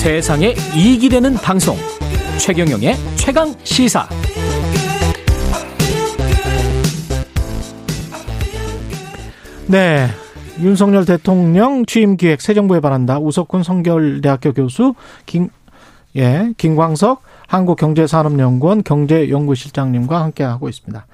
세상에 이익이 되는 방송 최경영의 최강 시사 네. 윤석열 대통령 취임 기획 새 정부에 바란다. 우석훈 성결대학교 교수 김 예, 김광석 한국경제산업연구원 경제연구실장님과 함께 하고 있습니다.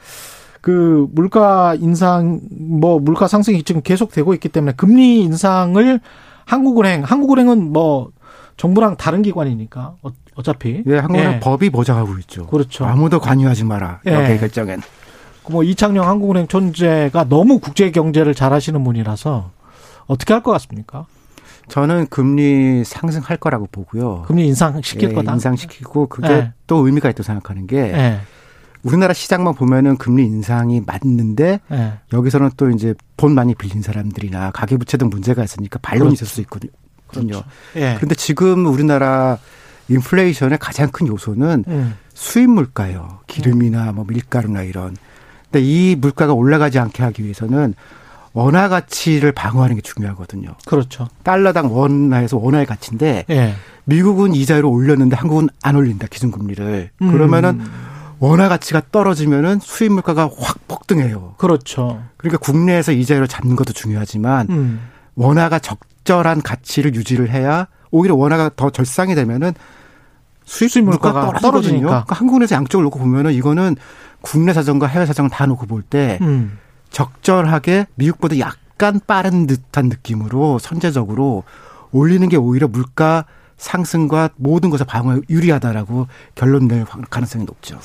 그 물가 인상 뭐 물가 상승이 지금 계속되고 있기 때문에 금리 인상을 한국은행 한국은행은 뭐 정부랑 다른 기관이니까 어, 어차피 예, 한국은행 예. 법이 보장하고 있죠. 그렇죠. 아무도 관여하지 마라. 이렇게 예. 결정엔. 뭐 이창용 한국은행 존재가 너무 국제 경제를 잘하시는 분이라서 어떻게 할 것 같습니까? 저는 금리 상승할 거라고 보고요. 금리 인상시킬 예, 거다. 인상시키고 그게 예. 또 의미가 있다고 생각하는 게 예. 우리나라 시장만 보면은 금리 인상이 맞는데 예. 여기서는 또 이제 돈 많이 빌린 사람들이나 가계부채 등 문제가 있으니까 반론이 그렇죠. 있을 수 있거든요. 그렇죠. 예. 그런데 지금 우리나라 인플레이션의 가장 큰 요소는 음. 수입 물가요. 기름이나 뭐 밀가루나 이런. 근데 이 물가가 올라가지 않게 하기 위해서는 원화 가치를 방어하는 게 중요하거든요. 그렇죠. 달러당 원화에서 원화의 가치인데 예. 미국은 이자율을 올렸는데 한국은 안 올린다 기준금리를. 음. 그러면은 원화 가치가 떨어지면은 수입 물가가 확 폭등해요. 그렇죠. 그러니까 국내에서 이자율을 잡는 것도 중요하지만 음. 원화가 적절한 가치를 유지를 해야 오히려 원화가 더 절상이 되면은 수입, 수입 물가가, 물가가 떨어지니까 그러니까 한국에서 양쪽을 놓고 보면은 이거는 국내 사정과 해외 사정을 다 놓고 볼때 음. 적절하게 미국보다 약간 빠른 듯한 느낌으로 선제적으로 올리는 게 오히려 물가 상승과 모든 것에 방어에 유리하다라고 결론 낼 가능성이 높죠.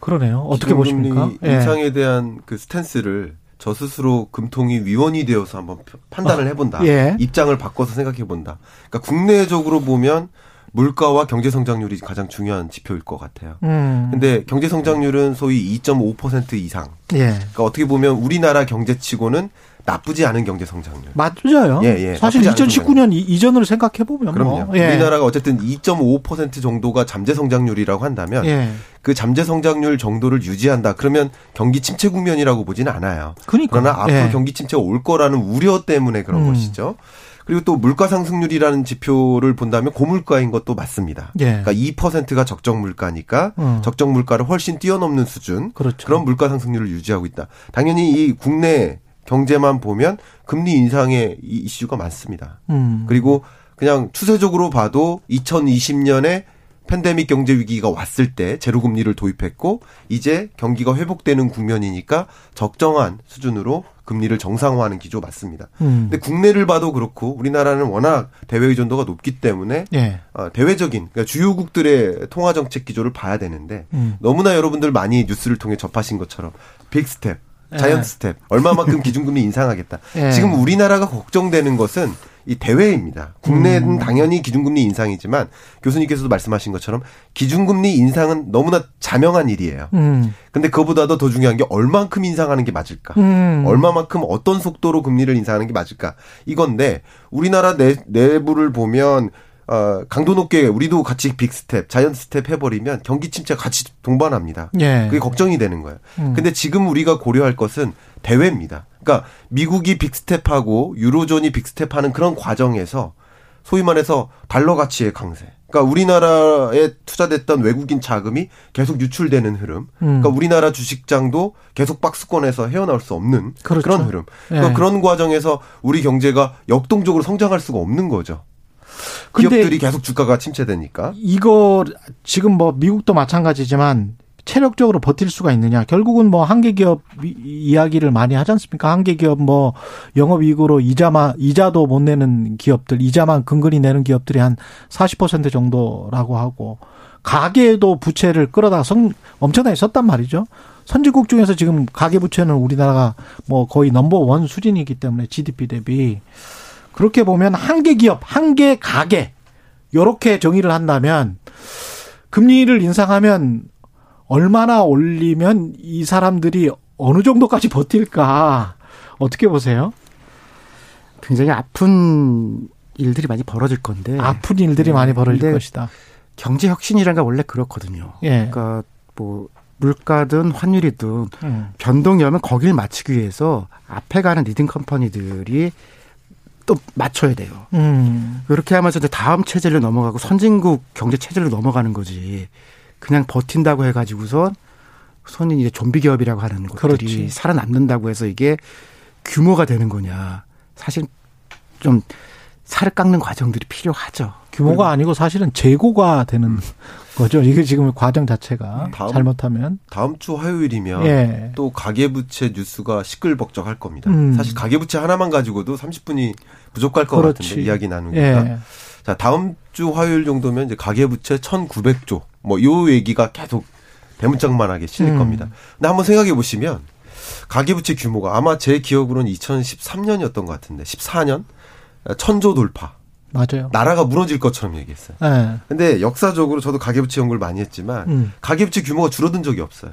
그러네요. 어떻게 보십니까? 예. 인상에 대한 그 스탠스를 저 스스로 금통위 위원이 되어서 한번 판단을 해본다. 예. 입장을 바꿔서 생각해본다. 그러니까 국내적으로 보면 물가와 경제 성장률이 가장 중요한 지표일 것 같아요. 음. 근데 경제 성장률은 소위 2.5% 이상. 예. 그러니까 어떻게 보면 우리나라 경제치고는 나쁘지 않은 경제 성장률. 맞아요. 예, 예. 사실 2019년 이전으로 생각해 보면 그럼요. 뭐. 예. 우리나라가 어쨌든 2.5% 정도가 잠재 성장률이라고 한다면 예. 그 잠재 성장률 정도를 유지한다. 그러면 경기 침체 국면이라고 보지는 않아요. 그러니까. 그러나 앞으로 예. 경기 침체가 올 거라는 우려 때문에 그런 음. 것이죠. 그리고 또 물가 상승률이라는 지표를 본다면 고물가인 것도 맞습니다. 예. 그러니까 2%가 적정 물가니까 어. 적정 물가를 훨씬 뛰어넘는 수준 그렇죠. 그런 물가 상승률을 유지하고 있다. 당연히 이 국내 경제만 보면 금리 인상의 이슈가 많습니다. 음. 그리고 그냥 추세적으로 봐도 2020년에 팬데믹 경제 위기가 왔을 때 제로 금리를 도입했고 이제 경기가 회복되는 국면이니까 적정한 수준으로 금리를 정상화하는 기조 맞습니다. 음. 근데 국내를 봐도 그렇고 우리나라는 워낙 대외 의존도가 높기 때문에 예. 어, 대외적인 그러니까 주요국들의 통화 정책 기조를 봐야 되는데 음. 너무나 여러분들 많이 뉴스를 통해 접하신 것처럼 big step, giant 예. 스텝 얼마만큼 기준금리 인상하겠다. 예. 지금 우리나라가 걱정되는 것은 이 대외입니다. 국내는 음. 당연히 기준금리 인상이지만 교수님께서도 말씀하신 것처럼 기준금리 인상은 너무나 자명한 일이에요. 음. 근데 그보다도 더 중요한 게 얼만큼 인상하는 게 맞을까? 음. 얼마만큼 어떤 속도로 금리를 인상하는 게 맞을까? 이건데 우리나라 내, 내부를 보면 어, 강도 높게 우리도 같이 big step, giant step 해버리면 경기 침체 같이 동반합니다. 예. 그게 걱정이 되는 거예요. 음. 근데 지금 우리가 고려할 것은 대외입니다. 그러니까 미국이 빅스텝하고 유로존이 빅스텝하는 그런 과정에서 소위 말해서 달러 가치의 강세. 그러니까 우리나라에 투자됐던 외국인 자금이 계속 유출되는 흐름. 음. 그러니까 우리나라 주식장도 계속 박스권에서 헤어나올 수 없는 그렇죠. 그런 흐름. 그러니까 네. 그런 과정에서 우리 경제가 역동적으로 성장할 수가 없는 거죠. 기업들이 계속 주가가 침체되니까. 이거 지금 뭐 미국도 마찬가지지만 체력적으로 버틸 수가 있느냐. 결국은 뭐 한계 기업 이야기를 많이 하지 않습니까? 한계 기업 뭐 영업 이익으로 이자만 이자도 못 내는 기업들, 이자만 근근히 내는 기업들이 한 40% 정도라고 하고 가계도 부채를 끌어다 성 엄청나게 썼단 말이죠. 선진국 중에서 지금 가계 부채는 우리나라가 뭐 거의 넘버 원 수준이기 때문에 GDP 대비 그렇게 보면 한계 기업, 한계 가계 요렇게 정의를 한다면 금리를 인상하면 얼마나 올리면 이 사람들이 어느 정도까지 버틸까 어떻게 보세요? 굉장히 아픈 일들이 많이 벌어질 건데 아픈 일들이 네. 많이 벌어질 것이다. 경제 혁신이라는 게 원래 그렇거든요. 예. 그러니까 뭐 물가든 환율이든 음. 변동이 오면 거기를 맞추기 위해서 앞에 가는 leading company들이 또 맞춰야 돼요. 음. 그렇게 하면서 이제 다음 체제로 넘어가고 선진국 경제 체제로 넘어가는 거지. 그냥 버틴다고 해가지고선 손이 이제 좀비 기업이라고 하는 것들이 그렇지. 살아남는다고 해서 이게 규모가 되는 거냐. 사실 좀 살을 깎는 과정들이 필요하죠. 규모가 아니고 사실은 재고가 되는 음. 거죠. 이게 지금 과정 자체가 다음, 잘못하면 다음 주 화요일이면 예. 또 가계부채 뉴스가 시끌벅적할 겁니다. 음. 사실 가계부채 하나만 가지고도 30분이 부족할 것 그렇지. 같은데 이야기 나누니까. 예. 자 다음 주 화요일 정도면 이제 가계부채 1,900조 뭐 요 얘기가 계속 대문짝만하게 실릴 음. 겁니다. 근데 한번 생각해 보시면 가계부채 규모가 아마 제 기억으로는 2013년이었던 것 같은데 14년 천조 돌파. 맞아요. 나라가 무너질 것처럼 얘기했어요. 네. 근데 역사적으로 저도 가계부채 연구를 많이 했지만 음. 가계부채 규모가 줄어든 적이 없어요.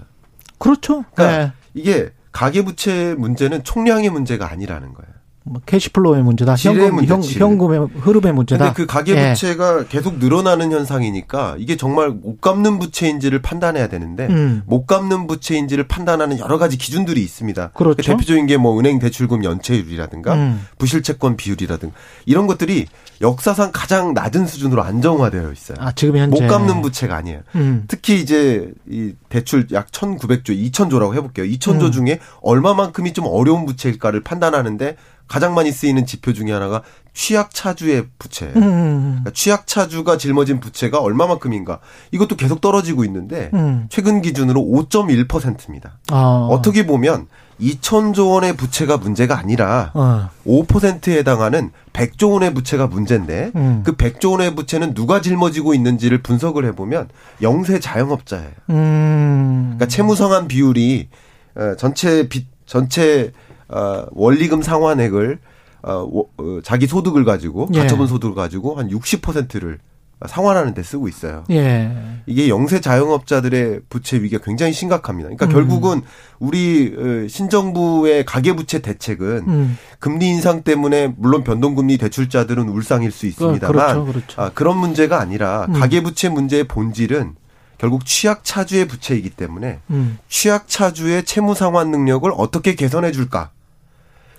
그렇죠. 그러니까 네. 이게 가계부채 문제는 총량의 문제가 아니라는 거예요. 뭐 cash flow의 문제다. 현금, 문제, 현, 현금의 흐름의 문제다. 근데 그 가계 예. 부채가 예. 계속 늘어나는 현상이니까 이게 정말 못 갚는 부채인지를 판단해야 되는데 음. 못 갚는 부채인지를 판단하는 여러 가지 기준들이 있습니다. 그렇죠. 그 대표적인 게 뭐 은행 대출금 연체율이라든가 음. 부실채권 비율이라든가 이런 것들이 역사상 가장 낮은 수준으로 안정화되어 있어요. 아, 지금 현재 못 갚는 부채가 아니에요. 음. 특히 이제 이 대출 약 1,900조, 2,000조라고 해 볼게요. 2,000조 음. 중에 얼마만큼이 좀 어려운 부채일까를 판단하는데 가장 많이 쓰이는 지표 중에 하나가 취약 차주의 부채예요. 음, 음, 음. 그러니까 취약 차주가 짊어진 부채가 얼마만큼인가. 이것도 계속 떨어지고 있는데 음. 최근 기준으로 5.1%입니다. 아. 어떻게 보면 2천조 원의 부채가 문제가 아니라 아. 5%에 해당하는 100조 원의 부채가 문제인데 음. 그 100조 원의 부채는 누가 짊어지고 있는지를 분석을 해보면 영세 자영업자예요. 음. 그러니까 채무 상환 비율이 어, 전체 빚 전체 어, 원리금 상환액을 어, 어, 자기 소득을 가지고 예. 가처분 소득을 가지고 한 60%를 상환하는 데 쓰고 있어요. 예. 이게 영세 자영업자들의 부채 위기가 굉장히 심각합니다. 그러니까 음. 결국은 우리 어, 신정부의 가계부채 대책은 음. 금리 인상 때문에 물론 변동금리 대출자들은 울상일 수 있습니다만 그렇죠, 그렇죠. 아, 그런 문제가 아니라 음. 가계부채 문제의 본질은 결국 취약 차주의 부채이기 때문에 음. 취약 차주의 채무 상환 능력을 어떻게 개선해 줄까?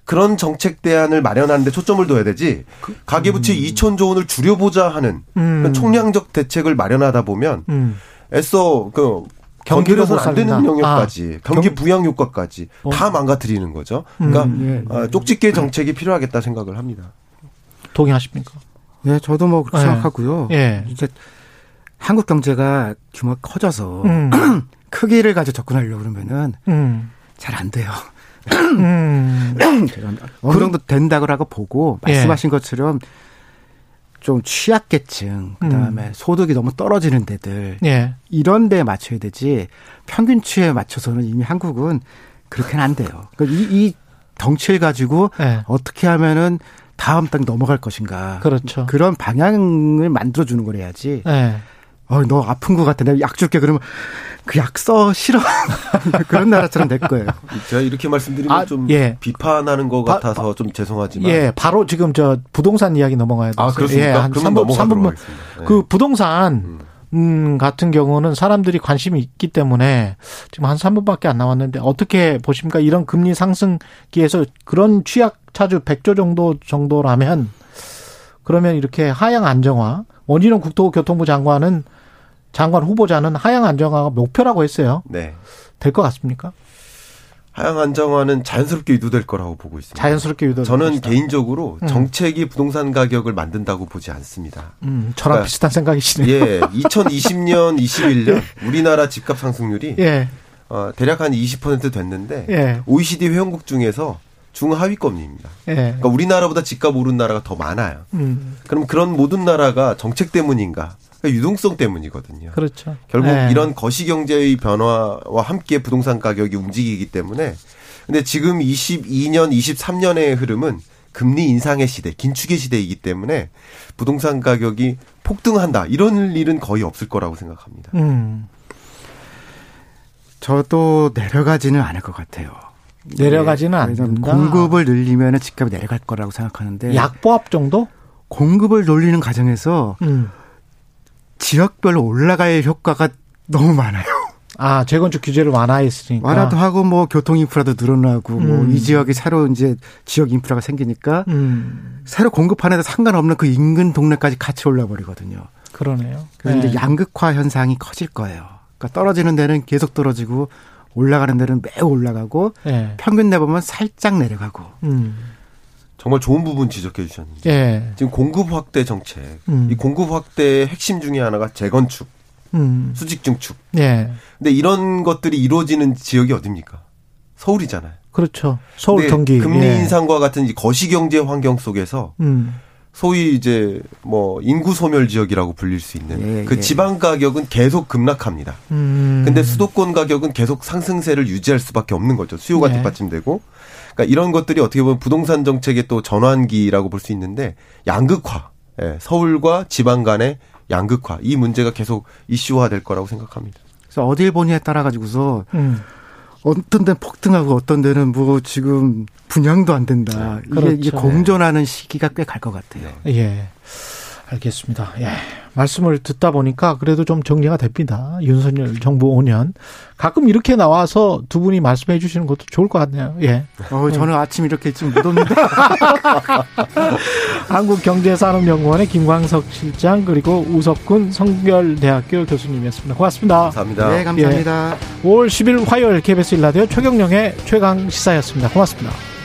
그런 정책 대안을 마련하는데 초점을 둬야 되지 그, 가계부채 음. 2천조 원을 줄여보자 하는 음. 총량적 대책을 마련하다 보면 음. 애써 그 경기로는 안 되는 영역까지 아, 경기 부양 효과까지 어. 다 망가뜨리는 거죠. 그러니까 음, 예, 예. 쪽집게 정책이 필요하겠다 생각을 합니다. 동의하십니까? 네, 저도 뭐 그렇게 네. 생각하고요. 예. 이제 한국 경제가 규모가 커져서 음. 크기를 가지고 접근하려고 그러면은 음. 잘안 돼요. 음. 어느 정도 된다고 보고 예. 말씀하신 것처럼 좀 취약계층 그다음에 음. 소득이 너무 떨어지는 데들 예. 이런 데에 맞춰야 되지 평균치에 맞춰서는 이미 한국은 그렇게는 안 돼요. 그러니까 이, 이 덩치를 가지고 예. 어떻게 하면은 다음 단 넘어갈 것인가. 그렇죠. 그런 방향을 만들어 주는 걸 해야지. 예. 어, 너 아픈 것 같아. 내가 약 줄게. 그러면 그 약 써 싫어. 그런 나라처럼 될 거예요. 제가 이렇게 말씀드리면 아, 좀 예. 비판하는 것 같아서 바, 좀 죄송하지만. 예, 바로 지금 저 부동산 이야기 넘어가야 돼요. 아, 그렇습니까? 예, 한 3분, 3분만. 네. 그 부동산 음. 음, 같은 경우는 사람들이 관심이 있기 때문에 지금 한 3분밖에 안 남았는데 어떻게 보십니까? 이런 금리 상승기에서 그런 취약 차주 100조 정도 정도라면 그러면 이렇게 하향 안정화 원진영 국토교통부 장관은 장관 후보자는 하향 안정화가 목표라고 했어요. 네. 될 것 같습니까? 하향 안정화는 자연스럽게 유도될 거라고 보고 있습니다. 자연스럽게 유도. 저는 것이다. 개인적으로 음. 정책이 부동산 가격을 만든다고 보지 않습니다. 음, 저랑 그러니까 비슷한 생각이시네요. 예, 2020년, 21년 우리나라 집값 상승률이 예. 어, 대략 한 20% 됐는데 예. OECD 회원국 중에서 중하위권입니다. 예. 그러니까 우리나라보다 집값 오른 나라가 더 많아요. 음. 그럼 그런 모든 나라가 정책 때문인가? 그러니까 유동성 때문이거든요. 그렇죠. 결국 네. 이런 거시 경제의 변화와 함께 부동산 가격이 움직이기 때문에 근데 지금 22년, 23년의 흐름은 금리 인상의 시대, 긴축의 시대이기 때문에 부동산 가격이 폭등한다. 이런 일은 거의 없을 거라고 생각합니다. 음. 저도 내려가지는 않을 것 같아요. 내려가지는 네. 않는다. 공급을 늘리면 집값이 내려갈 거라고 생각하는데 약보합 정도? 공급을 늘리는 과정에서 음. 지역별로 올라갈 효과가 너무 많아요. 아 재건축 규제를 완화했으니까 완화도 하고 뭐 교통 인프라도 늘어나고 뭐 음. 뭐이 지역이 새로 이제 지역 인프라가 생기니까 음. 새로 공급하는 데 상관없는 그 인근 동네까지 같이 올라 버리거든요. 그러네요. 그래서 네. 이제 양극화 현상이 커질 거예요. 그러니까 떨어지는 데는 계속 떨어지고 올라가는 데는 매우 올라가고 네. 평균 내보면 살짝 내려가고. 음. 정말 좋은 부분 지적해 주셨는데 예. 지금 공급 확대 정책 음. 이 공급 확대의 핵심 중에 하나가 재건축 음. 수직 증축 예. 근데 이런 것들이 이루어지는 지역이 어딥니까 서울이잖아요 그렇죠 서울 경기 금리 예. 인상과 같은 거시경제 환경 속에서 음. 소위 이제 뭐 인구 소멸 지역이라고 불릴 수 있는 예, 그 예. 지방 가격은 계속 급락합니다. 음. 근데 수도권 가격은 계속 상승세를 유지할 수밖에 없는 거죠. 수요가 예. 뒷받침되고. 그러니까 이런 것들이 어떻게 보면 부동산 정책의 또 전환기라고 볼 수 있는데 양극화. 예, 서울과 지방 간의 양극화 이 문제가 계속 이슈화 될 거라고 생각합니다. 그래서 어딜 보냐에 따라 가지고서 음. 어떤 데는 폭등하고 어떤 데는 뭐 지금 분양도 안 된다. 네, 그렇죠. 이게, 이게 공존하는 시기가 꽤 갈 것 같아요. 예. 알겠습니다. 예. 말씀을 듣다 보니까 그래도 좀 정리가 됩니다. 윤석열 정부 5년. 가끔 이렇게 나와서 두 분이 말씀해 주시는 것도 좋을 것 같네요. 예. 어, 저는 아침 이렇게 지금 못 옵니다. 한국경제산업연구원의 김광석 실장 그리고 우석군 성결대학교 교수님이었습니다. 고맙습니다. 감사합니다. 네, 감사합니다. 예. 5월 10일 화요일 KBS 일라디오 최경령의 최강 시사였습니다. 고맙습니다.